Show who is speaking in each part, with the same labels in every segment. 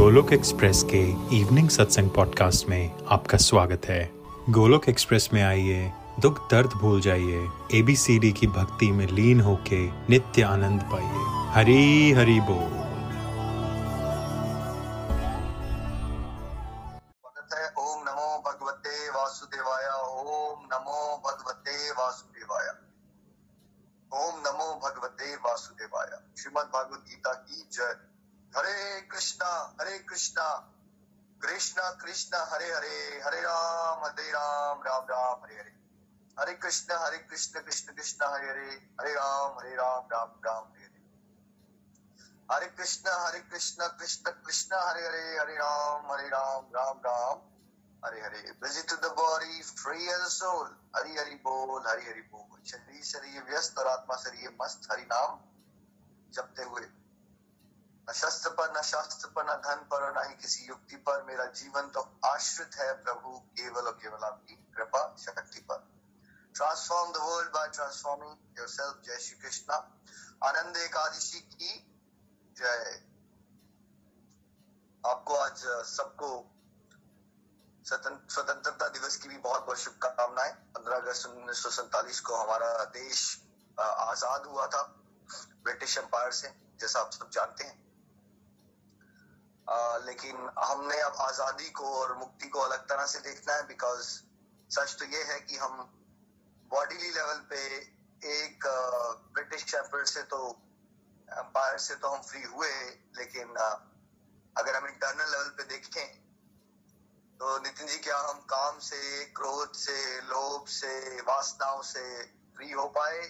Speaker 1: Golok express के evening सत्संग podcast में आपका स्वागत है। गोलोक एक्सप्रेस में आइए, दुख दर्द भूल जाइए एबीसीडी की भक्ति में लीन होके नित्य आनंद पाइए। हरी हरी बोल।
Speaker 2: हरे कृष्ण हरे कृष्ण कृष्ण कृष्ण, हरे हरे हरे राम हरे राम राम राम, हरे हरे। हरे कृष्ण हरे कृष्ण कृष्ण कृष्ण, हरे हरे हरे राम हरे राम राम राम, हरे हरे। Busy to the body, free as a Hari Hari बोल, हरि हरि बोल। शरीर शरीर व्यस्त और आत्मा, शरीर मस्त। हरि नाम जपते हुए। न शस्त्र पर, न शास्त्र पर, न धन पर और न ही किसी युक्ति पर मेरा जीवन तो आश्रित है प्रभु, केवल और केवल आपकी कृपा, शक्ति पर। Transform the world by transforming yourself जय श्री कृष्णा आनंद एकादशी की जय आपको आज सबको स्वतंत्रता दिवस की भी बहुत बहुत शुभकामनाएँ। पंद्रह अगस्त उन्नीस को हमारा देश आज़ाद हुआ था ब्रिटिश एम्पायर से जैसा आप सब जानते हैं। अ, लेकिन हमने अब आज़ादी को और मुक्ति को अलग तरह से देखना है बिकॉज़ सच तो ये है कि हम बॉडीली लेवल पे एक ब्रिटिश एम्पायर से तो एम्पायर से तो हम फ्री हुए, लेकिन अगर हम इंटरनल लेवल पे देखें तो नितिन जी, क्या हम काम से, क्रोध से, लोभ से, वासनाओं से फ्री हो पाए,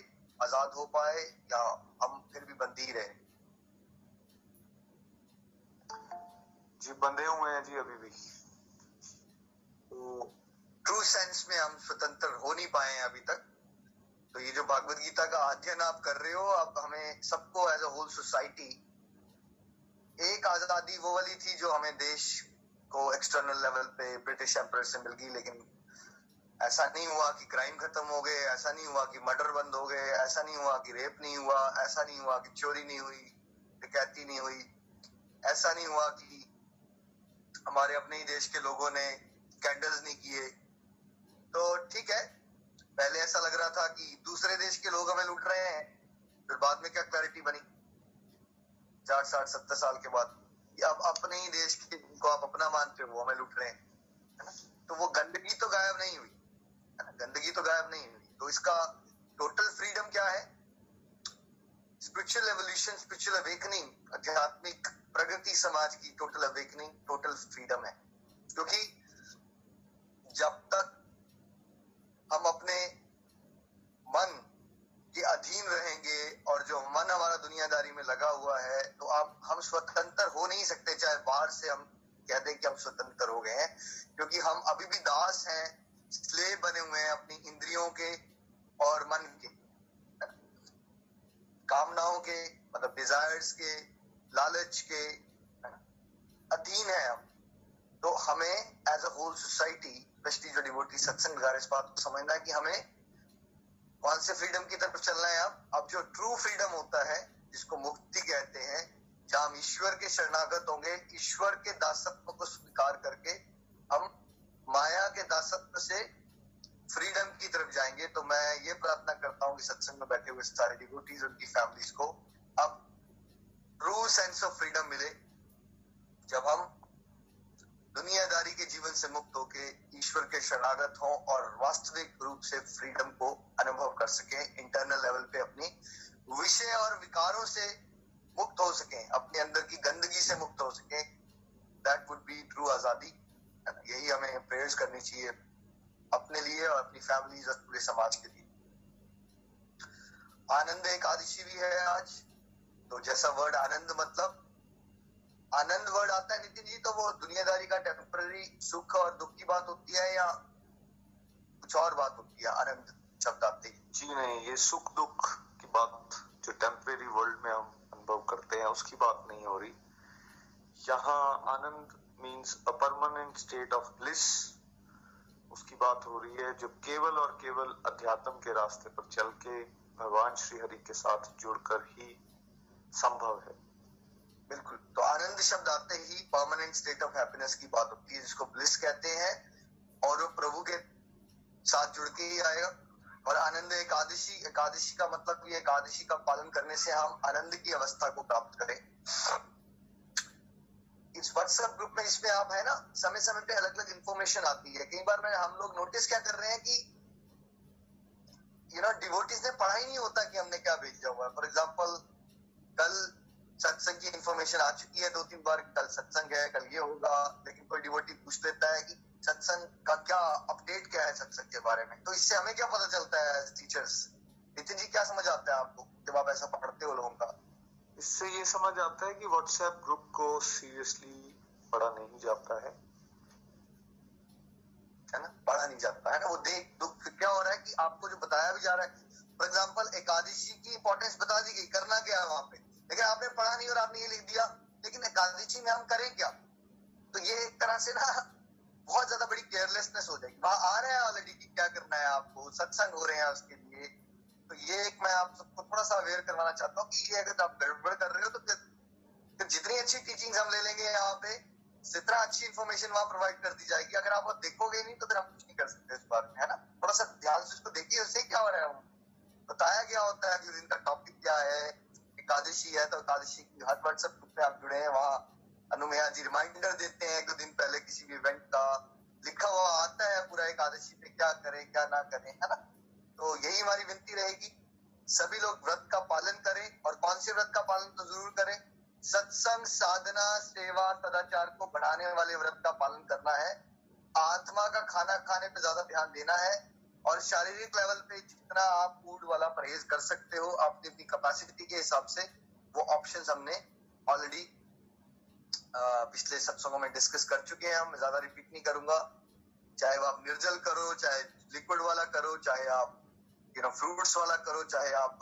Speaker 2: आज़ाद हो पाए, या हम फिर भी बंदी रहे?
Speaker 3: जी बंधे हुए हैं जी अभी भी।
Speaker 2: तो ट्रू सेंस में हम स्वतंत्र हो नहीं पाए हैं अभी तक। तो ये जो भागवत गीता का अध्ययन आप कर रहे हो अब हमें सबको एज अ होल सोसाइटी एक आज़ादी वो वाली थी जो हमें देश को एक्सटर्नल लेवल पे ब्रिटिश एम्पायर से मिल गई, लेकिन ऐसा नहीं हुआ कि क्राइम खत्म हो गए, ऐसा नहीं हुआ कि मर्डर बंद हो गए, ऐसा नहीं हुआ कि रेप नहीं हुआ, ऐसा नहीं हुआ कि चोरी नहीं हुई, डकैती नहीं हुई, ऐसा नहीं हुआ कि हमारे अपने ही देश के लोगों ने कैंडल्स नहीं किए तो ठीक है। पहले ऐसा लग रहा था कि दूसरे देश के लोग हमें लूट रहे हैं, फिर बाद में क्या क्लैरिटी बनी? चार साठ, सत्तर साल के बाद। अब अपने ही देश के को आप अपना मानते हो हमें लूट रहे हैं? तो वो गंदगी तो गायब नहीं हुई? गंदगी तो गायब नहीं हुई। तो इसका टोटल फ्रीडम क्या है? स्पिरिचुअल एवोल्यूशन स्पिरिचुअल अवेकनिंग आध्यात्मिक प्रगति समाज की टोटल अवेकनिंग टोटल फ्रीडम है। क्योंकि जब तक हम अपने मन के अधीन रहेंगे और जो मन हमारा दुनियादारी में लगा हुआ है तो आप, हम स्वतंत्र हो नहीं सकते, चाहे बाहर से हम कह दें कि हम स्वतंत्र हो गए हैं, क्योंकि हम अभी भी दास हैं, स्लेव बने हुए हैं अपनी इंद्रियों के और मन के, कामनाओं के मतलब डिजायर्स के, लालच के अधीन है हम। तो हमें as a whole society specially जो डिवोटी सत्संग लगा रहे इस बात को समझना है कि हमें कौन से फ्रीडम की तरफ़ चलना है अब। अब जो ट्रू फ्रीडम होता है, जिसको मुक्ति कहते हैं, जहाँ हम ईश्वर के शरणागत होंगे, ईश्वर के दासत्व को स्वीकार करके हम माया के दासत्व से फ्रीडम की तरफ़ जाएँगे। तो मैं ये प्रार्थना करता हूँ कि सत्संग में बैठे हुए सारे डिवोटीज उनकी फैमिलीज़ को अब ट्रू सेंस ऑफ़ फ्रीडम मिले। जब हम दुनियादारी के जीवन से मुक्त होके ईश्वर के शरणागत हों और वास्तविक रूप से फ्रीडम को अनुभव कर सके इंटरनल लेवल पे अपनी विषय और विकारों से मुक्त हो सके, अपने अंदर की गंदगी से मुक्त हो सके। दैट वुड बी ट्रू आज़ादी। यही हमें प्रेयर्स करनी चाहिए अपने लिए और अपनी फैमिली और पूरे समाज के लिए। आनंद एकादशी भी है आज। तो जैसा वर्ड आनंद मतलब आनंद वर्ड आता है नितिन जी तो वो दुनियादारी का टेम्पररी सुख और दुख की बात होती है या कुछ और बात होती है, आनंद शब्द आते
Speaker 3: जी नहीं, ये सुख दुख की बात जो टेम्परेरी वर्ल्ड में हम अनुभव करते हैं, उसकी बात नहीं हो रही। यहाँ आनंद means a permanent state of bliss उसकी बात हो रही है जो केवल और केवल अध्यात्म के रास्ते पर चल के भगवान श्री हरि के साथ जुड़कर ही संभव है।
Speaker 2: बिल्कुल। तो आनंद शब्द आते ही परमानेंट स्टेट ऑफ़ हैप्पीनेस की बात होती है, जिसको ब्लिस कहते हैं, और वो प्रभु के साथ जुड़ के ही आएगा। और आनंद एकादशी एकादशी का मतलब ये एकादशी का पालन करने से हम आनंद की अवस्था को प्राप्त करें। इस व्हाट्सएप ग्रुप में इसमें आप है ना समय समय पे अलग अलग इंफॉर्मेशन आती है। कई बार में, हम लोग नोटिस क्या कर रहे हैं कि यू नो डिवोटीज ने पढ़ा ही नहीं होता कि हमने क्या भेजा हुआ है। फॉर एग्ज़ाम्पल कल सत्संग की इन्फॉर्मेशन आ चुकी है दो तीन बार कल सत्संग है कल ये होगा लेकिन कोई डिवोटी पूछ लेता है कि सत्संग का क्या अपडेट क्या है सत्संग के बारे में? तो इससे हमें क्या पता चलता है टीचर्स नितिन जी क्या समझ आता है आपको जब आप ऐसा पकड़ते हो लोगों का?
Speaker 3: इससे ये समझ आता है कि व्हाट्सएप ग्रुप को सीरियसली पढ़ा नहीं जाता है।
Speaker 2: है ना? पढ़ा नहीं जाता है ना? वो देख दुख क्या हो रहा है कि आपको जो बताया भी जा रहा है। फॉर एग्ज़ाम्पल एकादशी की इंपॉर्टेंस बता दी गई करना क्या है वहाँ पे? लेकिन आपने पढ़ा नहीं और आपने ये लिख दिया, लेकिन एकादशी में हम करें क्या? तो ये एक तरह से ना बहुत ज़्यादा बड़ी केयरलेसनेस हो जाएगी। वहाँ आ रहे हैं ऑलरेडी कि क्या करना है आपको, सत्संग हो रहे हैं उसके लिए। तो ये एक मैं आप सबको थोड़ा सा अवेयर करवाना चाहता हूँ कि ये अगर आप गड़बड़ कर रहे हो तो फिर जितनी अच्छी टीचिंग हम ले लेंगे यहाँ पे, जितना अच्छी इन्फॉर्मेशन वहाँ प्रोवाइड कर दी जाएगी। अगर आप वो देखोगे नहीं तो फिर हम कुछ नहीं कर सकते इस बारे में, है ना? थोड़ा सा ध्यान से उसको देखिए, उससे क्या हो रहा है? बताया गया होता है कि दिन का टॉपिक क्या है एकादशी है तो एकादशी की हर व्हाट्सएप ग्रुप में आप जुड़े हैं, वहाँ अनुमया जी रिमाइंडर देते हैं एक दिन पहले किसी भी इवेंट का। लिखा हुआ आता है पूरा एकादशी पे, क्या करें, क्या ना करें, है ना? तो यही हमारी विनती रहेगी। सभी लोग व्रत का पालन करें और कौन से व्रत का पालन तो ज़रूर करें। सत्संग साधना सेवा सदाचार को बढ़ाने वाले व्रत का पालन करना है। आत्मा का खाना खाने पे ज़्यादा ध्यान देना है। और शारीरिक लेवल पे जितना आप फ़ूड वाला परहेज कर सकते हो, अपनी अपनी कैपेसिटी के हिसाब से, वो ऑप्शंस हमने ऑलरेडी पिछले सत्संगों में डिस्कस कर चुके हैं। हम ज़्यादा रिपीट नहीं करूँगा। चाहे आप निर्जल करो, चाहे लिक्विड वाला करो, चाहे आप यू नो फ्रूट्स वाला करो, चाहे आप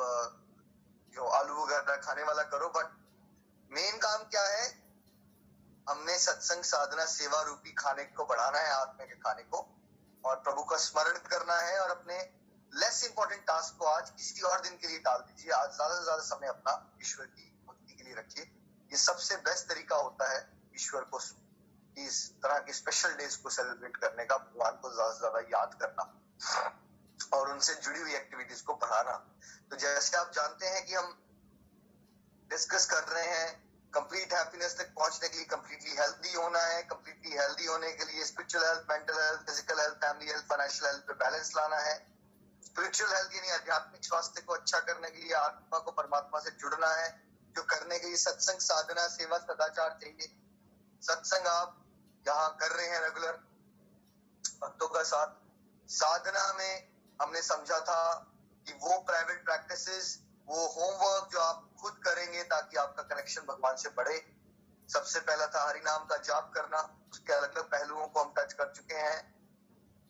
Speaker 2: जो आलू वगैरह खाने वाला करो। बट मेन काम क्या है? हमने सत्संग साधना सेवा रूपी खाने को बढ़ाना है, आत्मा के खाने को। और प्रभु का स्मरण करना है और अपने लेस इंपॉर्टेंट टास्क को आज किसी और दिन के लिए टाल दीजिए। आज ज़्यादा से ज़्यादा समय अपना ईश्वर की भक्ति के लिए रखिए। ये सबसे बेस्ट तरीका होता है ईश्वर को इस तरह के स्पेशल डेज़ को सेलिब्रेट करने का, भगवान को ज़्यादा से ज़्यादा याद करना और उनसे जुड़ी हुई एक्टिविटीज़ को बढ़ाना। तो जैसे आप जानते हैं कि हम डिस्कस कर रहे हैं कंप्लीट हैप्पीनेस तक पहुँचने के लिए कंप्लीटली हेल्दी होना है कंप्लीटली हेल्दी होने के लिए spiritual health mental health physical health family health financial health पे बैलेंस लाना है। स्पिरिचुअल हेल्थ यानी आध्यात्मिक स्वास्थ्य को अच्छा करने के लिए आत्मा को परमात्मा से जुड़ना है, जो करने के लिए सत्संग, साधना, सेवा, सदाचार चाहिए। सत्संग आप यहाँ कर रहे हैं रेगुलर भक्तों का साथ। साधना में हमने समझा था कि वो प्राइवेट प्रैक्टिसेस वो होमवर्क जो आप खुद करेंगे ताकि आपका कनेक्शन भगवान से बढ़े। सबसे पहला था हरि नाम का जाप करना, उसके अलग अलग पहलुओं को हम टच कर चुके हैं।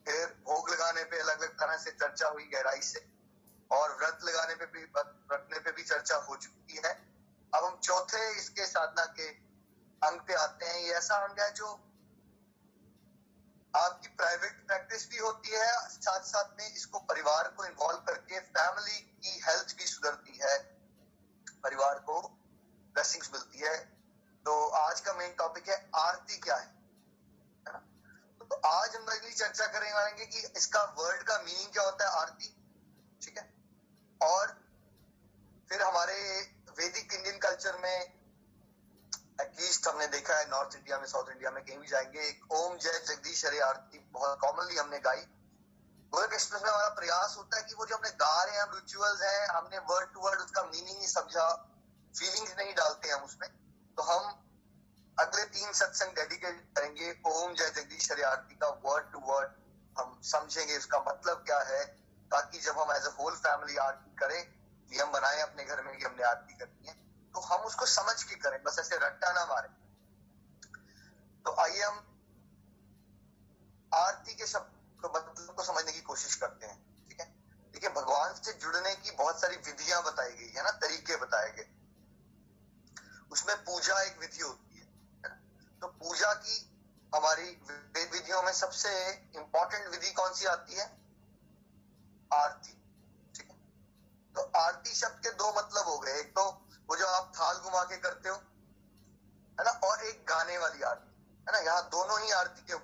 Speaker 2: फिर भोग लगाने पे अलग अलग तरह से चर्चा हुई गहराई से, और व्रत लगाने पे भी रखने पे भी चर्चा हो चुकी है। अब हम चौथे इसके साधना के अंग पे आते हैं। ये ऐसा अंग है जो आपकी प्राइवेट प्रैक्टिस भी होती है साथ साथ में इसको परिवार को इन्वॉल्व करके फैमिली की हेल्थ भी सुधरती है। परिवार को ब्लेसिंग्स मिलती है। तो आज का मेन टॉपिक है, आरती क्या है? तो आज हम अगली चर्चा करेंगे कि इसका वर्ड का मीनिंग क्या होता है, आरती? ठीक है? और फिर हमारे वैदिक इंडियन कल्चर में एटलीस्ट हमने देखा है नॉर्थ इंडिया में साउथ इंडिया में कहीं भी जाएँगे, एक ओम जय जगदीश हरे आरती बहुत कॉमनली हमने गाई। गोलक एक्सप्रेस में हमारा प्रयास होता है कि वो जो हमने गा रहे हैं रिचुअल्स हैं, हमने वर्ड टू वर्ड उसका मीनिंग नहीं समझा फीलिंग्स नहीं डालते हम उसमें तो हम अगले तीन सत्संग डेडिकेट करेंगे। ओम जय जगदीश हरि आरती का वर्ड टू वर्ड हम समझेंगे उसका मतलब क्या है, ताकि जब हम एज ए होल फैमिली आरती करें नियम बनाए अपने घर में कि हमने आरती करनी है तो हम उसको समझ के करें, बस ऐसे रट्टा ना मारे। तो आइए हम आरती के शब्द तो मतलब को समझने की कोशिश करते हैं, ठीक है? देखिए, भगवान से जुड़ने की बहुत सारी विधियाँ बताई गई है ना, तरीके बताए गए। उसमें पूजा एक विधि होती है तो पूजा की हमारी वेद विधियों में सबसे इंपॉर्टेंट विधि कौन सी आती है? आरती, ठीक है? तो आरती शब्द के दो मतलब हो गए। एक तो वो जो आप थाल घुमा के करते हो, है ना? और एक गाने वाली आरती, है ना? यहाँ दोनों ही आरती के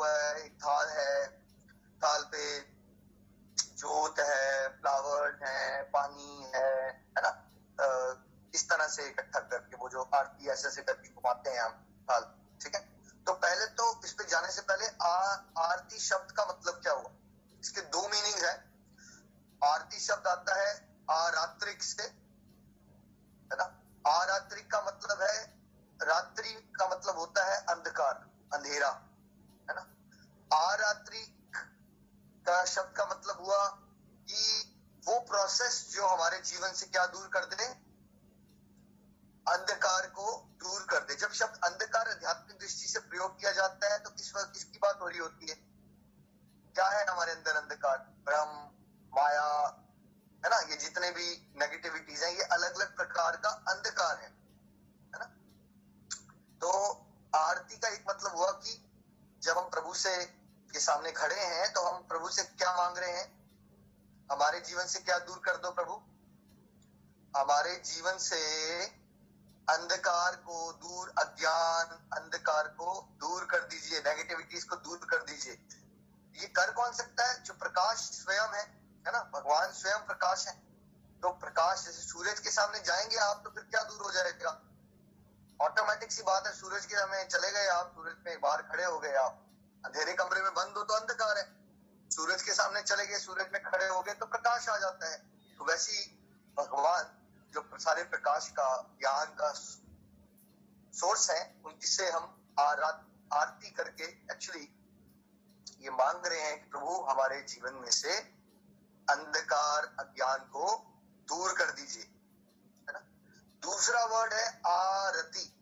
Speaker 2: इकट्ठा किया हुआ है एक थाल है थाल पे जोत है फ्लावर है पानी है है ना इस तरह से इकट्ठा करके वो जो आरती ऐसे ऐसे करके घुमाते हैं हम थाल ठीक है तो पहले तो इस पे जाने से पहले आ, आरती शब्द का मतलब क्या हुआ इसके दो मीनिंग है आरती शब्द आता है आरात्रिक से है ना आरात्रिक का मतलब है रात्रि का मतलब होता है अंधकार अंधेरा है ना आरात्रि का शब्द का मतलब हुआ कि वो प्रोसेस जो हमारे जीवन से क्या दूर कर दे अंधकार को दूर कर दे जब शब्द अंधकार आध्यात्मिक दृष्टि से प्रयोग किया जाता है तो किस वक्त किसकी बात हो रही होती है क्या है हमारे अंदर अंधकार भ्रम माया है ना ये जितने भी नेगेटिविटीज हैं ये अलग अलग प्रकार का अंधकार है है ना तो आरती का एक मतलब हुआ कि जब हम प्रभु से के सामने खड़े हैं तो हम प्रभु से क्या मांग रहे हैं हमारे जीवन से क्या दूर कर दो प्रभु हमारे जीवन से अंधकार को दूर अज्ञान अंधकार को दूर कर दीजिए नेगेटिविटीज को दूर कर दीजिए ये कर कौन सकता है जो प्रकाश स्वयं है है ना भगवान स्वयं प्रकाश है तो प्रकाश जैसे सूरज के सामने जाएँगे आप तो फिर क्या दूर हो जाएगा ऑटोमेटिक सी बात है सूरज के सामने चले गए आप सूरज में बाहर खड़े हो गए आप अंधेरे कमरे में बंद हो तो अंधकार है सूरज के सामने चले गए सूरज में खड़े हो गए तो प्रकाश आ जाता है तो वैसी भगवान जो सारे प्रकाश का ज्ञान का सोर्स है उनसे हम आरती करके एक्चुअली ये मांग रहे हैं कि प्रभु, हमारे जीवन में से अंधकार, अज्ञान को दूर कर दीजिए। है ना? दूसरा वर्ड है आरती।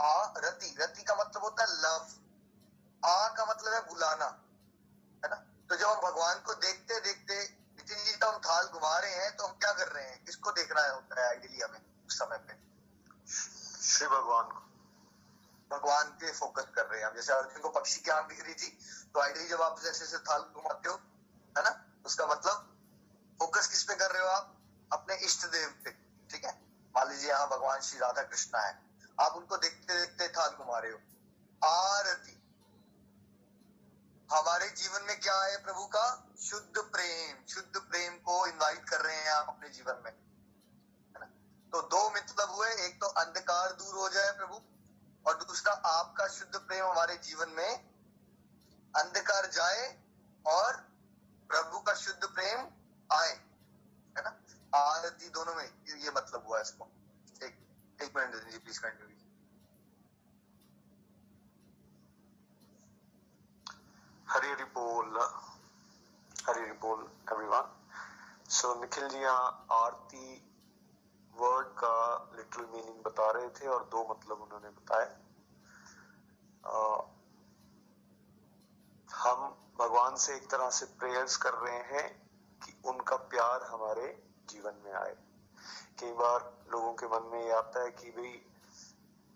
Speaker 2: आरती। रति का मतलब होता है लव आ का मतलब है बुलाना। है ना? तो जब हम भगवान को देखते देखते नितिन जी तो हम थाल घुमा रहे हैं तो हम क्या कर रहे हैं? किसको देखना है होता है आइडियली हमें उस समय पे?
Speaker 3: श्री भगवान को।
Speaker 2: भगवान पे फोकस कर रहे हैं हम। जैसे अर्जुन को पक्षी की आँख दिख रही थी तो आइडियली जब आप जैसे जैसे थाल घुमाते हो, है ना? उसका मतलब फोकस किस पे कर रहे हो आप? अपने इष्ट देव पे, ठीक है? मान लीजिए यहाँ भगवान श्री राधा कृष्णा है। आप उनको देखते देखते थाल घुमा रहे हो। आरती। हमारे जीवन में क्या है प्रभु का? शुद्ध प्रेम। शुद्ध प्रेम को इनवाइट कर रहे हैं आप अपने जीवन में तो दो मतलब हुए, एक तो अंधकार दूर हो जाए प्रभु और दूसरा, आपका शुद्ध प्रेम हमारे जीवन में अंधकार जाए और प्रभु का शुद्ध प्रेम आए। है ना? आरती दोनों में ये मतलब हुआ इसको। एक एक मिनट जी प्लीज़ कंटिन्यू
Speaker 3: हरी हरी बोल, हरी हरी बोल एवरीवन सो निखिल जी, यहाँ आरती वर्ड का लिटरल मीनिंग बता रहे थे और दो मतलब उन्होंने बताए। हम भगवान से एक तरह से प्रेयर्स कर रहे हैं कि उनका प्यार हमारे जीवन में आए। कई बार लोगों के मन में ये आता है कि भाई,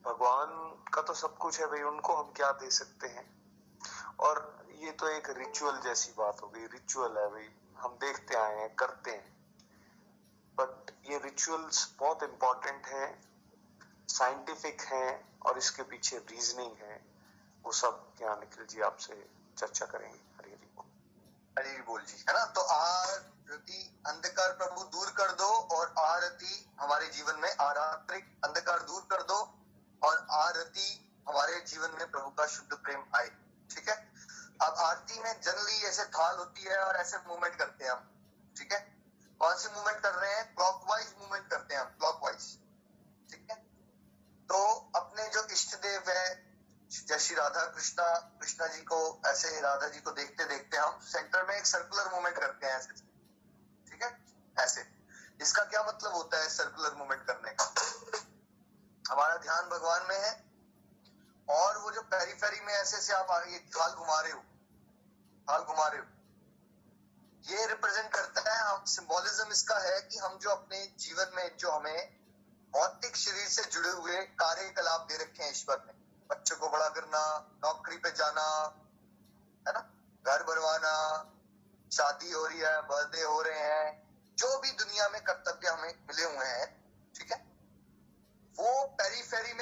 Speaker 3: भगवान का तो सब कुछ है भाई, उनको हम क्या दे सकते हैं? और ये तो एक रिचुअल जैसी बात हो गई रिचुअल है भाई। हम देखते आए हैं, करते हैं। बट ये रिचुअल्स बहुत इंपॉर्टेंट है साइंटिफिक है और इसके पीछे रीजनिंग है। वो सब यहाँ निखिल जी आपसे चर्चा करेंगे हरी हरी बोल
Speaker 2: हरी बोल जी, है ना? तो आरती अंधकार प्रभु दूर कर दो और आरती हमारे जीवन में आरात्रिक अंधकार दूर कर दो और आरती हमारे जीवन में प्रभु का शुद्ध प्रेम आए, ठीक है? अब आरती में जनरली ऐसे थाल होती है और ऐसे मूवमेंट करते हैं हम, ठीक है? कौन सी मूवमेंट कर रहे हैं? क्लॉकवाइज मूवमेंट करते हैं हम क्लॉकवाइज ठीक है? तो अपने जो इष्ट देव है श्री राधा कृष्णा कृष्णा जी को, ऐसे राधा जी को देखते देखते हम सेंटर में एक सर्कुलर मूवमेंट करते हैं ऐसे। ठीक है? ऐसे। इसका क्या मतलब होता है सर्कुलर मूवमेंट करने का? हमारा ध्यान भगवान में है, और वो जो पेरीफेरी में ऐसे से आप ये थाल घुमा रहे हो थाल घुमा रहे हो। ये रिप्रेजेंट करता है, हम सिंबोलिज्म इसका है कि हम जो अपने जीवन में जो हमें भौतिक शरीर से जुड़े हुए कार्यकलाप दे रखे हैं ईश्वर ने। बच्चों को बड़ा करना नौकरी पे जाना है ना घर बनवाना शादी हो रही है बर्थडे हो रहे हैं जो भी दुनिया में कर्तव्य हमें मिले हुए हैं ठीक है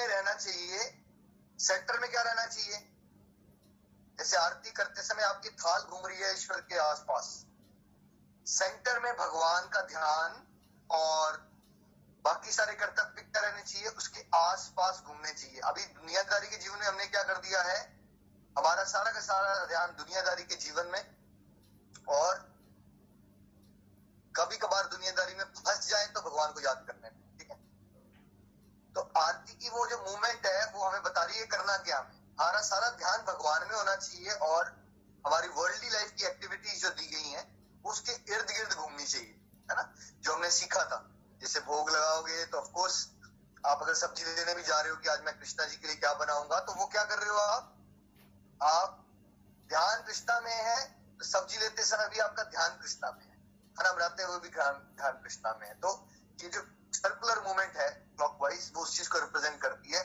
Speaker 2: रहना चाहिए सेंटर में क्या रहना चाहिए जैसे आरती करते समय आपकी थाल घूम रही है ईश्वर के आसपास सेंटर में भगवान का ध्यान और बाकी सारे कर्तव्य क्या रहने चाहिए उसके आसपास घूमने चाहिए अभी दुनियादारी के जीवन में हमने क्या कर दिया है हमारा सारा का सारा ध्यान दुनियादारी के जीवन में और कभी कभार दुनियादारी में फंस जाए तो भगवान को याद करने में ठीक है तो आरती की वो जो मूवमेंट है वो हमें बता रही है करना क्या हमें हमारा सारा ध्यान भगवान में होना चाहिए और हमारी वर्ल्डली लाइफ की एक्टिविटीज़ जो दी गई हैं उसके इर्द गिर्द घूमनी चाहिए है ना जो हमने सीखा था जैसे भोग लगाओगे तो ऑफकोर्स आप अगर सब्ज़ी लेने भी जा रहे हो कि आज मैं कृष्णा जी के लिए क्या बनाऊँगा तो वो क्या कर रहे हो आप? आप ध्यान कृष्णा में है तो सब्ज़ी लेते समय भी आपका ध्यान कृष्णा में है। खाना बनाते हुए भी ध्यान कृष्णा में है। तो ये जो सर्कुलर मूवमेंट है क्लॉकवाइज वो उस चीज़ को रिप्रेजेंट करती है।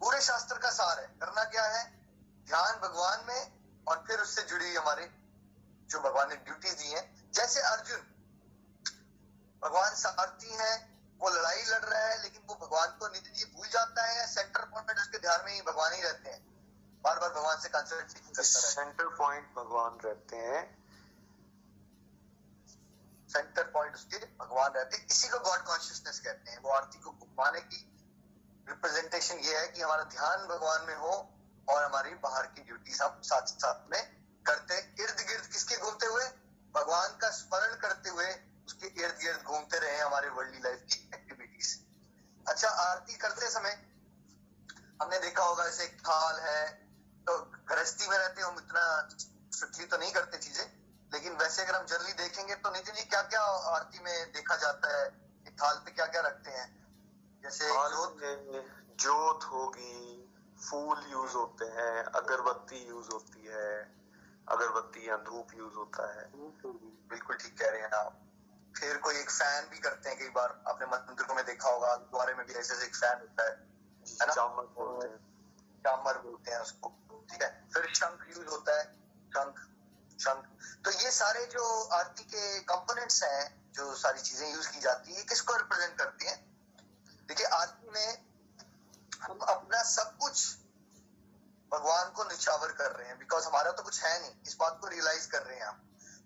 Speaker 2: पूरे शास्त्र का सार है। करना क्या है? ध्यान भगवान में और फिर उससे जुड़ी हुई हमारे जो भगवान ने ड्यूटी दी है। जैसे अर्जुन, भगवान सारथी है वो लड़ाई लड़ रहा है लेकिन वो भगवान को निधि जी भूल जाता है या सेंटर पॉइंट उसके ध्यान में ही भगवान ही रहते हैं? बार बार भगवान से कंसल्टेशन
Speaker 3: सेंटर पॉइंट भगवान रहते हैं।
Speaker 2: सेंटर पॉइंट उसके भगवान रहते हैं। इसी को गॉड कॉन्शियसनेस कहते हैं। वो आरती को घुमाने की रिप्रेजेंटेशन ये है कि हमारा ध्यान भगवान में हो और हमारी बाहर की ड्यूटी हम साथ साथ में करते इर्द गिर्द किसके घूमते हुए? भगवान का स्मरण करते हुए उसके इर्द गिर्द घूमते रहे हमारे वर्ल्डली लाइफ की एक्टिविटीज़ अच्छा आरती करते समय हमने देखा होगा जैसे एक थाल है तो गृहस्थी में रहते हम इतना स्ट्रिक्टली तो नहीं करते चीज़ें लेकिन वैसे अगर हम जल्दी देखेंगे तो नितिन जी क्या क्या आरती में देखा जाता है? थाल पे क्या क्या रखते हैं? जैसे
Speaker 3: जोत। जोत होगी फूल यूज़ होते हैं अगरबत्ती यूज़ होती है अगरबत्ती या धूप यूज़ होता है।
Speaker 2: बिल्कुल ठीक कह रहे हैं आप। फिर कोई एक फ़ैन भी करते हैं कई बार। आपने मंदिरों में देखा होगा द्वारे में भी ऐसे एक फ़ैन होता है। है ना?
Speaker 3: चामर बोलते हैं।
Speaker 2: चामर बोलते हैं उसको ठीक है? फिर शंख यूज़ होता है शंख शंख। तो ये सारे जो आरती के कंपोनेंट्स हैं जो सारी चीज़ें यूज़ की जाती है किसको रिप्रेजेंट करती हैं? देखिए आरती में हम अपना सब कुछ भगवान को निछावर कर रहे हैं बिकॉज़ हमारा तो कुछ है नहीं। इस बात को रियलाइज़ कर रहे हैं हम।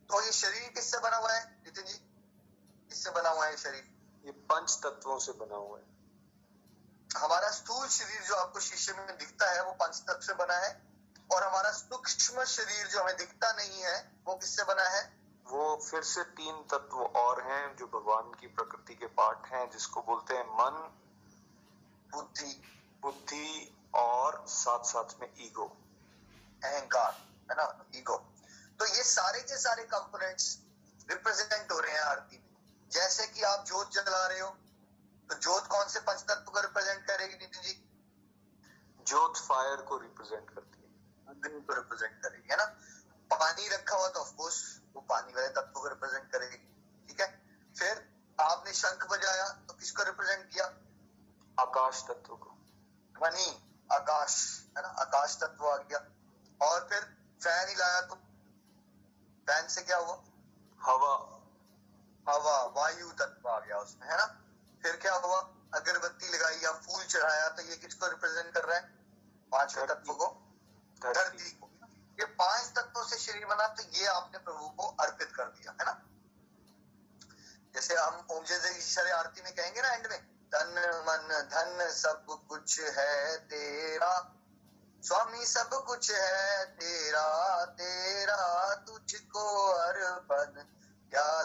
Speaker 2: तो ये शरीर किससे बना हुआ है नितिन जी? किससे बना हुआ है शरीर।
Speaker 3: ये पंच तत्वों से बना हुआ है।
Speaker 2: हमारा स्थूल शरीर जो आपको शीशे में दिखता है वो पंच तत्व से बना है। और हमारा सूक्ष्म शरीर जो हमें दिखता नहीं है वो किससे बना है?
Speaker 3: वो फिर से तीन तत्व और हैं जो भगवान की प्रकृति के पार्ट हैं जिसको बोलते हैं मन
Speaker 2: बुद्धि
Speaker 3: बुद्धि और साथ साथ में ईगो।
Speaker 2: अहंकार है ना? ईगो। तो ये सारे के सारे कंपोनेंट्स रिप्रेजेंट हो रहे हैं आरती में। जैसे कि आप जोत जला रहे हो तो जोत कौन से पंच तत्व को रिप्रेजेंट करेगी नितिन जी?
Speaker 3: जोत फायर को रिप्रेजेंट करती है।
Speaker 2: अग्नि को रिप्रेजेंट करेगी है ना? पानी रखा हुआ तो ऑफकोर्स वो पानी वाले तत्व को रिप्रेजेंट करेगी ठीक है? फिर आपने शंख बजाया तो किसको रिप्रेजेंट किया?
Speaker 3: आकाश तत्व को।
Speaker 2: ध्वनि आकाश है ना? आकाश तत्व आ गया। और फिर फ़ैन हिलाया तो? फ़ैन से क्या हुआ?
Speaker 3: हवा।
Speaker 2: हवा वायु तत्व आ गया उसमें है ना? फिर क्या हुआ? अगरबत्ती लगाई या फूल चढ़ाया तो ये किसको रिप्रेजेंट कर रहा है? पाँचवें तत्व को। धरती। को। ये पाँच तत्वों से शरीर बना तो ये आपने प्रभु को अर्पित कर दिया है ना? जैसे हम ओम जय आरती में कहेंगे ना एंड में धन मन धन सब कुछ है तेरा। स्वामी सब कुछ है तेरा। तेरा तुझको अर्पण क्या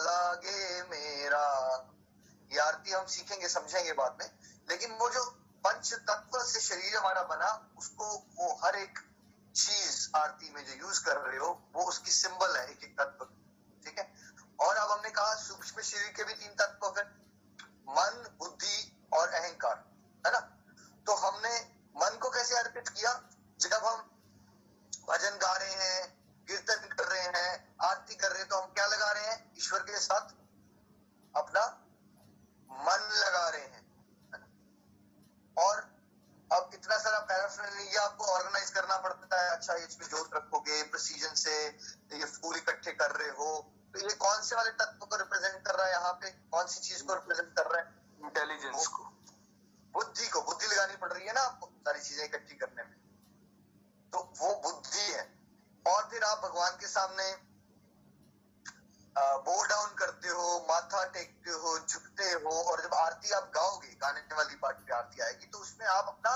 Speaker 2: हम सीखेंगे, समझेंगे बाद में। लेकिन वो जो पंच तत्व से शरीर हमारा बना, उसको वो हर एक चीज़ आरती में जो यूज़ कर रहे हो, वो उसकी सिंबल है एक एक तत्व। ठीक है? और अब हमने कहा, सूक्ष्म शरीर के भी तीन तत्व फिर मन, बुद्धि और अहंकार। है ना? तो हमने मन को कैसे अर्पित किया? जब हम भजन गा रहे हैं, कीर्तन कर रहे हैं, आरती कर रहे हैं तो हम क्या लगा रहे हैं? ईश्वर के साथ अपना मन लगा रहे हैं और अब इतना सारा पैराफिनलिया आपको ऑर्गेनाइज करना अच्छा इसमें जोत रखोगे प्रोसीजन से ये फूल इकट्ठे कर रहे हो तो ये कौन से वाले तत्व को रिप्रेजेंट कर रहा है यहाँ पे? कौन सी चीज़ को रिप्रेजेंट कर रहा है?
Speaker 3: इंटेलिजेंस को।
Speaker 2: बुद्धि को बुद्धि लगानी पड़ रही है ना आपको सारी चीज़ें इकट्ठी करने में। तो वो बुद्धि है। और फिर आप भगवान के सामने बो डाउन करते हो माथा टेकते हो झुकते हो और जब आरती आप गाओगे गाने वाली पार्ट पे आरती आएगी तो उसमें आप अपना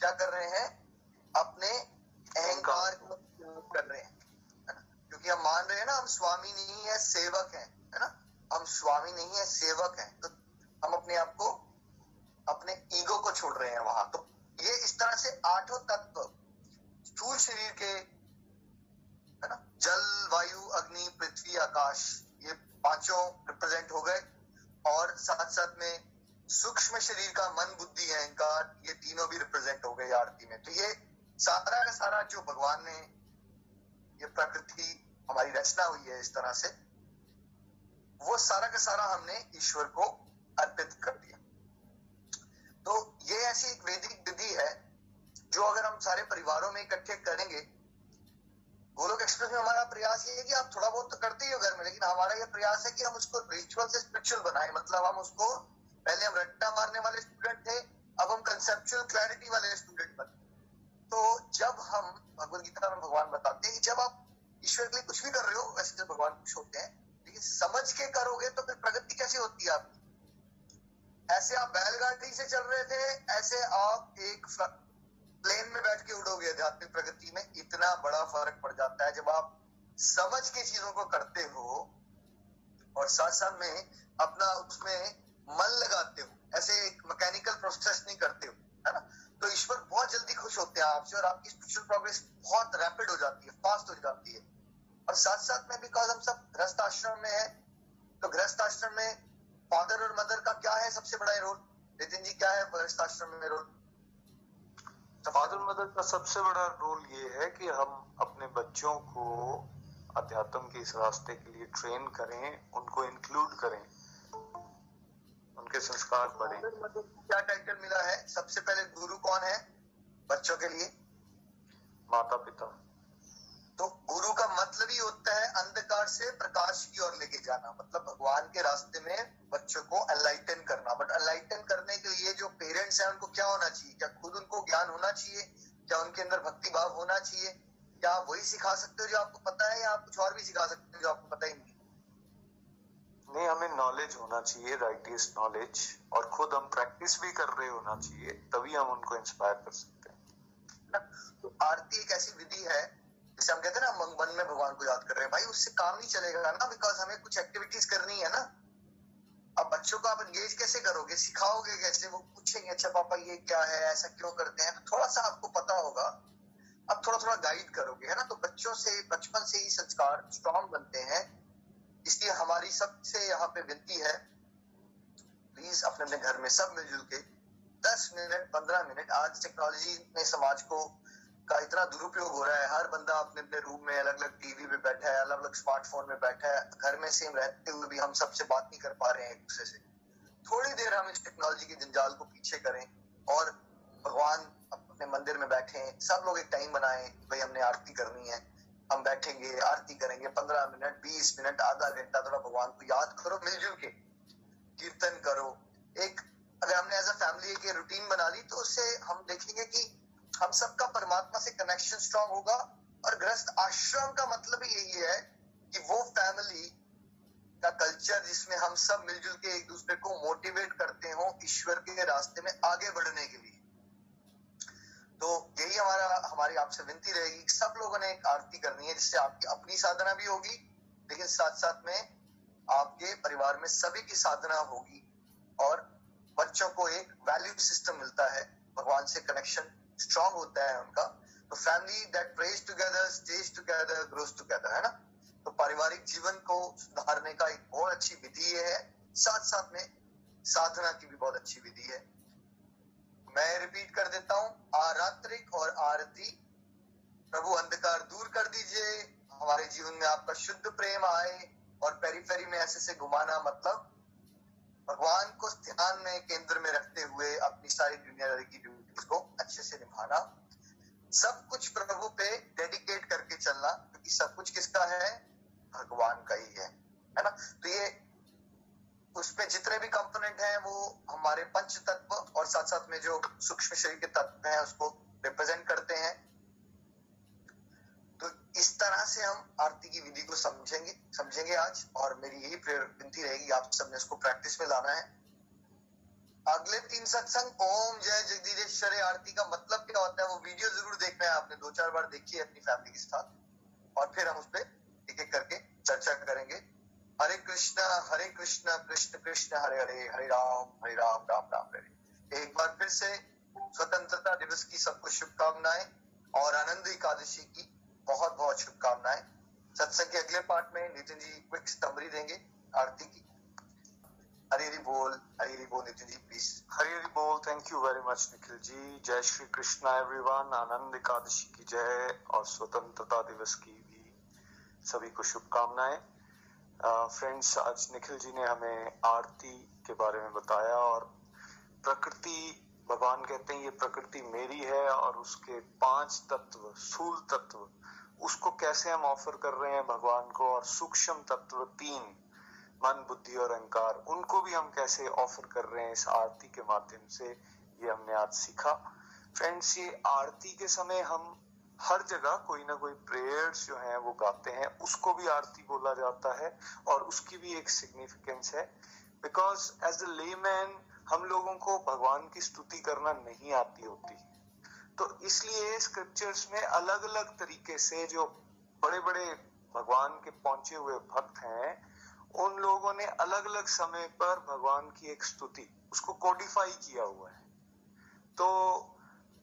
Speaker 2: क्या कर रहे हैं? अपने अहंकार को कर रहे हैं क्योंकि हम मान रहे हैं ना हम स्वामी नहीं है सेवक हैं है ना? हम स्वामी नहीं है सेवक हैं तो हम अपने आप को अपने ईगो को छोड़ रहे हैं वहाँ। तो ये इस तरह से आठों तत्व स्थूल शरीर के है ना? जल वायु अग्नि पृथ्वी आकाश ये पाँचों रिप्रेजेंट हो गए। और साथ साथ में सूक्ष्म शरीर का मन बुद्धि अहंकार ये तीनों भी रिप्रेजेंट हो गए आरती में। तो ये सारा का सारा जो भगवान ने ये प्रकृति, हमारी रचना हुई है इस तरह से, वो सारा का सारा हमने ईश्वर को अर्पित कर दिया। तो ये ऐसी एक वैदिक विधि है, जो अगर हम सारे परिवारों में इकट्ठे करेंगे, गोलोक एक्सप्रेस में हमारा प्रयास ये है कि आप थोड़ा बहुत तो करते ही हो घर में, लेकिन हमारा ये प्रयास है कि हम उसको रिचुअल से स्पिरिचुअल बनाए। मतलब हम उसको, पहले हम रट्टा मारने वाले स्टूडेंट थे, अब हम कंसेप्चुअल क्लैरिटी वाले स्टूडेंट बने। तो जब हम भगवत गीता में भगवान बताते हैं कि जब आप ईश्वर के लिए कुछ भी कर रहे हो, वैसे तो भगवान खुश होते हैं, लेकिन समझ के करोगे तो फिर प्रगति कैसे होती है आपकी? ऐसे आप बैलगाड़ी से चल रहे थे, ऐसे आप एक प्लेन में बैठ के उड़ोगे आध्यात्मिक प्रगति में, इतना बड़ा फ़र्क पड़ जाता है जब आप समझ के चीज़ों को करते हो और साथ साथ में अपना उसमें मन लगाते हो। ऐसे एक मैकेनिकल प्रोसेस नहीं करते हो, है ना? तो ईश्वर बहुत जल्दी खुश होते हैं आपसे और आपकी स्पिरिचुअल प्रोग्रेस बहुत रैपिड हो जाती है फास्ट हो जाती है। और साथ साथ में बिकॉज़ हम सब गृहस्थ आश्रम में है तो गृहस्थ आश्रम में फादर और मदर का क्या है सबसे बड़ा रोल नितिन जी, क्या है गृहस्थ आश्रम में रोल
Speaker 3: फादर मदर का सबसे बड़ा रोल ये है कि हम अपने बच्चों को अध्यात्म के इस रास्ते के लिए ट्रेन करें, उनको इंक्लूड करें। उनके संस्कार बढ़े
Speaker 2: क्या टाइटल मिला है? सबसे पहले गुरु कौन है? बच्चों के लिए।
Speaker 3: माता पिता
Speaker 2: तो गुरु का मतलब ही होता है अंधकार से प्रकाश की ओर लेके जाना। मतलब भगवान के रास्ते में बच्चों को एनलाइटन करना। बट एनलाइटन करने के लिए जो पेरेंट्स हैं उनको क्या होना चाहिए? क्या खुद उनको ज्ञान होना चाहिए? क्या उनके अंदर भक्ति भाव होना चाहिए? क्या आप वही सिखा सकते हो जो आपको पता है या आप कुछ और भी सिखा सकते हो जो आपको पता ही नहीं?
Speaker 3: नहीं हमें नॉलेज होना चाहिए राइटियस नॉलेज और खुद हम प्रैक्टिस भी कर रहे होना चाहिए, तभी हम उनको इंस्पायर कर सकते हैं।
Speaker 2: तो आरती एक ऐसी विधि है, जैसे हम कहते हैं ना मन में भगवान को याद कर रहे हैं। भाई, उससे काम नहीं चलेगा ना बिकॉज़ हमें कुछ एक्टिविटीज़ करनी है ना। अब बच्चों को आप एंगेज कैसे करोगे? सिखाओगे कैसे? वो पूछेंगे अच्छा पापा, ये क्या है? ऐसा क्यों करते हैं? तो थोड़ा सा आपको पता होगा। अब थोड़ा थोड़ा गाइड करोगे, है ना? तो बच्चों से, बचपन से ही संस्कार स्ट्रॉन्ग बनते हैं। इसलिए हमारी सबसे यहाँ पे विनती है प्लीज़ अपने अपने घर में सब मिलजुल के दस मिनट, पंद्रह मिनट, आज टेक्नोलॉजी ने समाज को का इतना दुरुपयोग हो रहा है, हर बंदा अपने अपने रूम में अलग अलग टीवी में बैठा है अलग अलग स्मार्टफ़ोन में बैठा है, घर में सेम रहते हुए भी हम सबसे बात नहीं कर पा रहे हैं एक दूसरे से। थोड़ी देर हम इस टेक्नोलॉजी के जंजाल को पीछे करें और भगवान अपने मंदिर में बैठे, सब लोग एक टाइम बनाए भाई हमने आरती करनी है। हम बैठेंगे, आरती करेंगे, पंद्रह मिनट, बीस मिनट, आधा घंटा थोड़ा भगवान को याद करो, मिलजुल के कीर्तन करो। एक, अगर हमने एज अ फैमिली एक रूटीन बना ली तो उससे हम देखेंगे कि हम सबका परमात्मा से कनेक्शन स्ट्रांग होगा और ग्रस्त आश्रम का मतलब ही यही है कि वो फैमिली का कल्चर जिसमें हम सब मिलजुल के एक दूसरे को मोटिवेट करते हो ईश्वर के रास्ते में आगे बढ़ने के लिए। तो यही हमारा, हमारी आपसे विनती रहेगी सब लोगों ने एक आरती करनी है, जिससे आपकी अपनी साधना भी होगी, लेकिन साथ साथ में आपके परिवार में सभी की साधना होगी और बच्चों को एक वैल्यू सिस्टम मिलता है, भगवान से कनेक्शन स्ट्रांग होता है उनका। तो family that prays together stays together grows together है ना? तो पारिवारिक जीवन को सुधारने का एक बहुत अच्छी विधि है। साथ साथ में साधना की भी बहुत अच्छी विधि है। मैं रिपीट कर देता हूँ। आरात्रिक और आरती। प्रभु, अंधकार दूर कर दीजिए। हमारे जीवन में आपका शुद्ध प्रेम आए और पेरीफेरी में ऐसे से घुमाना मतलब भगवान को ध्यान में केंद्र में रखते हुए अपनी सारी दुनियादारी की ड्यूटीज़ को अच्छे से निभाना। सब कुछ प्रभु पे डेडिकेट करके चलना, क्योंकि सब कुछ किसका है? भगवान का ही है। है ना? तो ये उसमें जितने भी कंपोनेंट हैं, वो हमारे पंच तत्व और साथ साथ में जो सूक्ष्म शरीर के तत्व हैं, उसको रिप्रेजेंट करते हैं। तो इस तरह से हम आरती की विधि को समझेंगे समझेंगे आज, और मेरी यही विनती रहेगी, आप सबने इसको प्रैक्टिस में लाना है। अगले तीन सत्संग, ओम जय जगदीश्वर आरती का मतलब क्या होता है, वो वीडियो ज़रूर देखना है, आपने दो चार बार देखी है अपनी फैमिली के साथ, और फिर हम उस पर एक एक करके चर्चा करेंगे। हरे कृष्ण हरे कृष्ण कृष्ण कृष्ण, हरे हरे हरे राम हरे राम राम राम, हरे एक बार फिर से स्वतंत्रता दिवस की सबको शुभकामनाएँ और आनंद एकादशी की बहुत बहुत शुभकामनाएँ। सत्संग के अगले पार्ट में नितिन जी क्विक समरी देंगे आरती की। हरी हरी बोल, हरी हरी बोल नितिन जी प्लीज़
Speaker 3: हरी हरी बोल thank you very much Nikhil ji. जय श्री कृष्णा एवरीवन आनंद एकादशी की जय और स्वतंत्रता दिवस की भी सभी को शुभकामनाएँ। फ्रेंड्स आज निखिल जी ने हमें आरती के बारे में बताया और प्रकृति, भगवान कहते हैं ये प्रकृति मेरी है और उसके पाँच तत्व, स्थूल तत्व, उसको कैसे हम ऑफ़र कर रहे हैं भगवान को और सूक्ष्म तत्व तीन, मन, बुद्धि और अहंकार, उनको भी हम कैसे ऑफ़र कर रहे हैं इस आरती के माध्यम से, ये हमने आज सीखा। फ्रेंड्स ये आरती के समय हम हर जगह कोई ना कोई प्रेयर्स जो हैं, वो गाते हैं। उसको भी आरती बोला जाता है और उसकी भी एक सिग्निफिकेंस है। बिकॉज़ एज अ लेमैन हम लोगों को भगवान की स्तुति करना नहीं आती होती। तो इसलिए स्क्रिप्चर्स में अलग अलग तरीके से जो बड़े बड़े भगवान के पहुँचे हुए भक्त हैं, उन लोगों ने अलग अलग समय पर भगवान की एक स्तुति, उसको कोडिफाई किया हुआ है। तो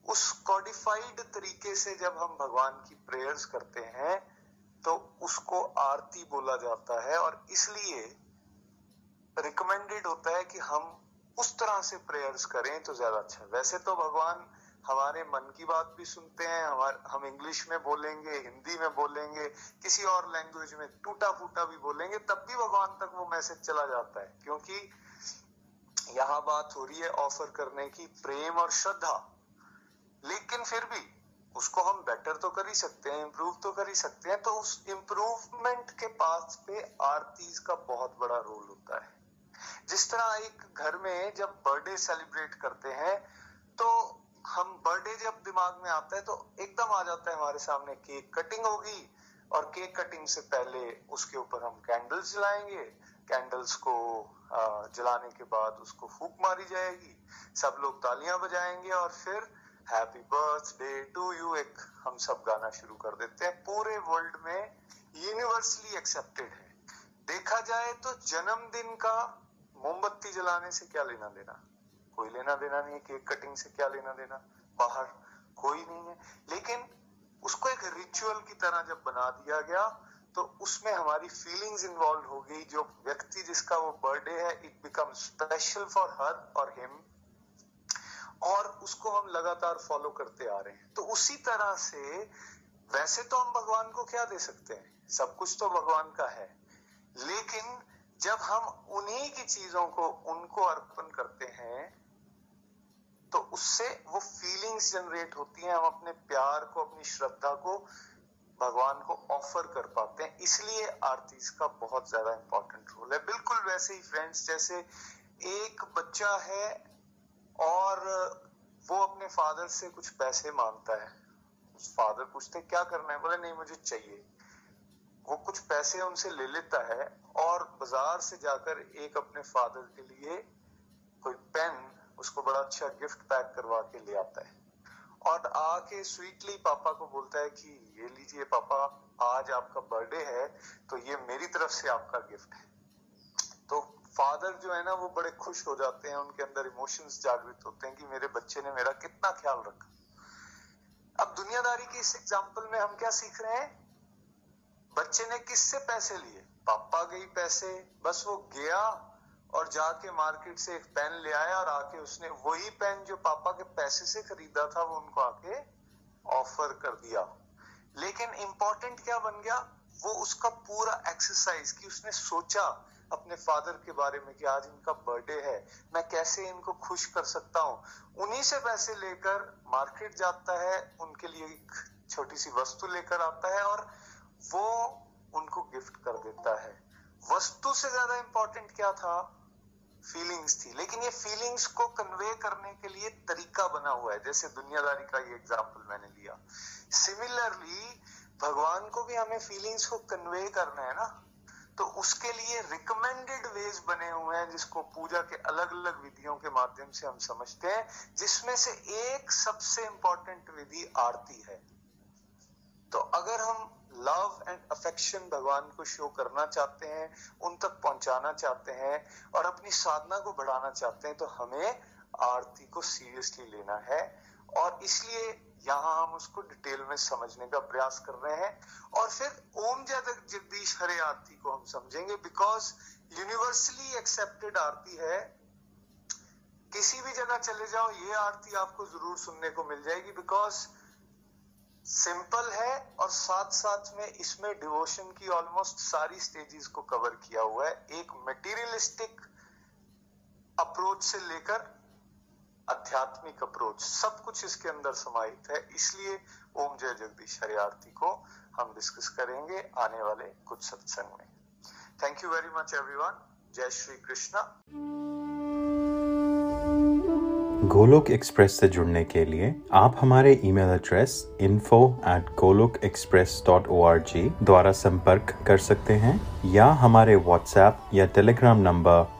Speaker 3: उस कोडिफाइड तरीके से जब हम भगवान की प्रेयर्स करते हैं तो उसको आरती बोला जाता है और इसलिए रिकमेंडेड होता है कि हम उस तरह से प्रेयर्स करें तो ज़्यादा अच्छा वैसे तो भगवान हमारे मन की बात भी सुनते हैं, हमारे हम इंग्लिश में बोलेंगे, हिंदी में बोलेंगे, किसी और लैंग्वेज में टूटा फूटा भी बोलेंगे, तब भी भगवान तक वो मैसेज चला जाता है। क्योंकि यहाँ बात हो रही है ऑफ़र करने की, प्रेम और श्रद्धा। लेकिन फिर भी उसको हम बेटर तो कर ही सकते हैं इम्प्रूव तो कर ही सकते हैं तो उस इम्प्रूवमेंट के पास पे आरतीज का बहुत बड़ा रोल होता है। जिस तरह एक घर में जब बर्थडे सेलिब्रेट करते हैं तो हम बर्थडे जब दिमाग में आता है तो एकदम आ जाता है हमारे सामने केक कटिंग होगी, और केक कटिंग से पहले उसके ऊपर हम कैंडल्स जलाएँगे कैंडल्स को जलाने के बाद उसको फूक मारी जाएगी, सब लोग तालियाँ बजाएँगे, और फिर हैप्पी बर्थडे टू यू एक हम सब गाना शुरू कर देते हैं। पूरे वर्ल्ड में यूनिवर्सली एक्सेप्टेड है। देखा जाए तो जन्मदिन का मोमबत्ती जलाने से क्या लेना देना? कोई लेना देना नहीं है केक कटिंग से क्या लेना देना? बाहर कोई नहीं है। लेकिन उसको एक रिचुअल की तरह जब बना दिया गया तो उसमें हमारी फीलिंग्स इन्वॉल्व हो गई। जो व्यक्ति जिसका वो बर्थडे है it become special for her और हिम और उसको हम लगातार फॉलो करते आ रहे हैं। तो उसी तरह से वैसे तो हम भगवान को क्या दे सकते हैं? सब कुछ तो भगवान का है। लेकिन जब हम उन्हीं की चीज़ों को, उनको अर्पण करते हैं तो उससे वो फीलिंग्स जनरेट होती हैं। हम अपने प्यार को, अपनी श्रद्धा को, भगवान को ऑफ़र कर पाते हैं। इसलिए आरती का बहुत ज़्यादा इंपॉर्टेंट रोल है। बिल्कुल वैसे ही फ्रेंड्स जैसे एक बच्चा है और वो अपने फादर से कुछ पैसे माँगता है। उस फादर पूछते, क्या करना है? बोले, नहीं, मुझे चाहिए। वो कुछ पैसे उनसे ले लेता है और बाज़ार से जाकर एक अपने फादर के लिए कोई पेन, उसको बड़ा अच्छा गिफ्ट पैक करवा के ले आता है। और आके स्वीटली पापा को बोलता है कि, ये लीजिए पापा, आज आपका बर्थडे है तो ये मेरी तरफ़ से आपका गिफ्ट है। फादर जो है ना, वो बड़े खुश हो जाते हैं, उनके अंदर इमोशंस जागृत होते हैं कि मेरे बच्चे ने मेरा कितना ख्याल रखा। अब दुनियादारी की इस एग्ज़ाम्पल में हम क्या सीख रहे हैं? बच्चे ने किससे पैसे लिए? पापा गई पैसे, बस वो गया और जाके मार्केट से एक पेन ले आया और आके उसने वही पेन जो पापा के पैसे से खरीदा था, वो उनको आके ऑफ़र कर दिया। लेकिन इंपॉर्टेंट क्या बन गया? वो उसका पूरा एक्सरसाइज की उसने सोचा अपने फादर के बारे में कि आज इनका बर्थडे है, मैं कैसे इनको खुश कर सकता हूँ? उन्हीं से पैसे लेकर मार्केट जाता है, उनके लिए एक छोटी सी वस्तु लेकर आता है और वो उनको गिफ्ट कर देता है। वस्तु से ज़्यादा इंपॉर्टेंट क्या था? फीलिंग्स थी। लेकिन ये फीलिंग्स को कन्वे करने के लिए तरीका बना हुआ है। जैसे दुनियादारी का ये एग्ज़ाम्पल मैंने लिया। सिमिलरली भगवान को भी हमें फीलिंग्स को कन्वे करना है ना। तो उसके लिए रिकमेंडेड वेज बने हुए हैं जिसको पूजा के अलग अलग विधियों के माध्यम से हम समझते हैं, जिसमें से एक सबसे इंपॉर्टेंट विधि आरती है। तो अगर हम लव एंड अफेक्शन भगवान को शो करना चाहते हैं, उन तक पहुंचाना चाहते हैं और अपनी साधना को बढ़ाना चाहते हैं तो हमें आरती को सीरियसली लेना है। और इसलिए यहाँ हम उसको डिटेल में समझने का प्रयास कर रहे हैं। और फिर ओम जगत जगदीश हरे आरती को हम समझेंगे बिकॉज़ यूनिवर्सली एक्सेप्टेड आरती है। किसी भी जगह चले जाओ, ये आरती आपको ज़रूर सुनने को मिल जाएगी बिकॉज़ सिंपल है और साथ साथ में इसमें डिवोशन की ऑलमोस्ट सारी स्टेजेस को कवर किया हुआ है। एक मटेरियलिस्टिक अप्रोच से लेकर आध्यात्मिक अप्रोच सब कुछ इसके अंदर समाहित है। इसलिए ओम जय जगदीश हरे आरती को हम डिस्कस करेंगे आने वाले कुछ सत्संग में। Thank you very much everyone जय श्री कृष्णा।
Speaker 1: गोलोक एक्सप्रेस से जुड़ने के लिए आप हमारे email address info at golok express dot org द्वारा संपर्क कर सकते हैं, या हमारे व्हाट्सएप या टेलीग्राम नंबर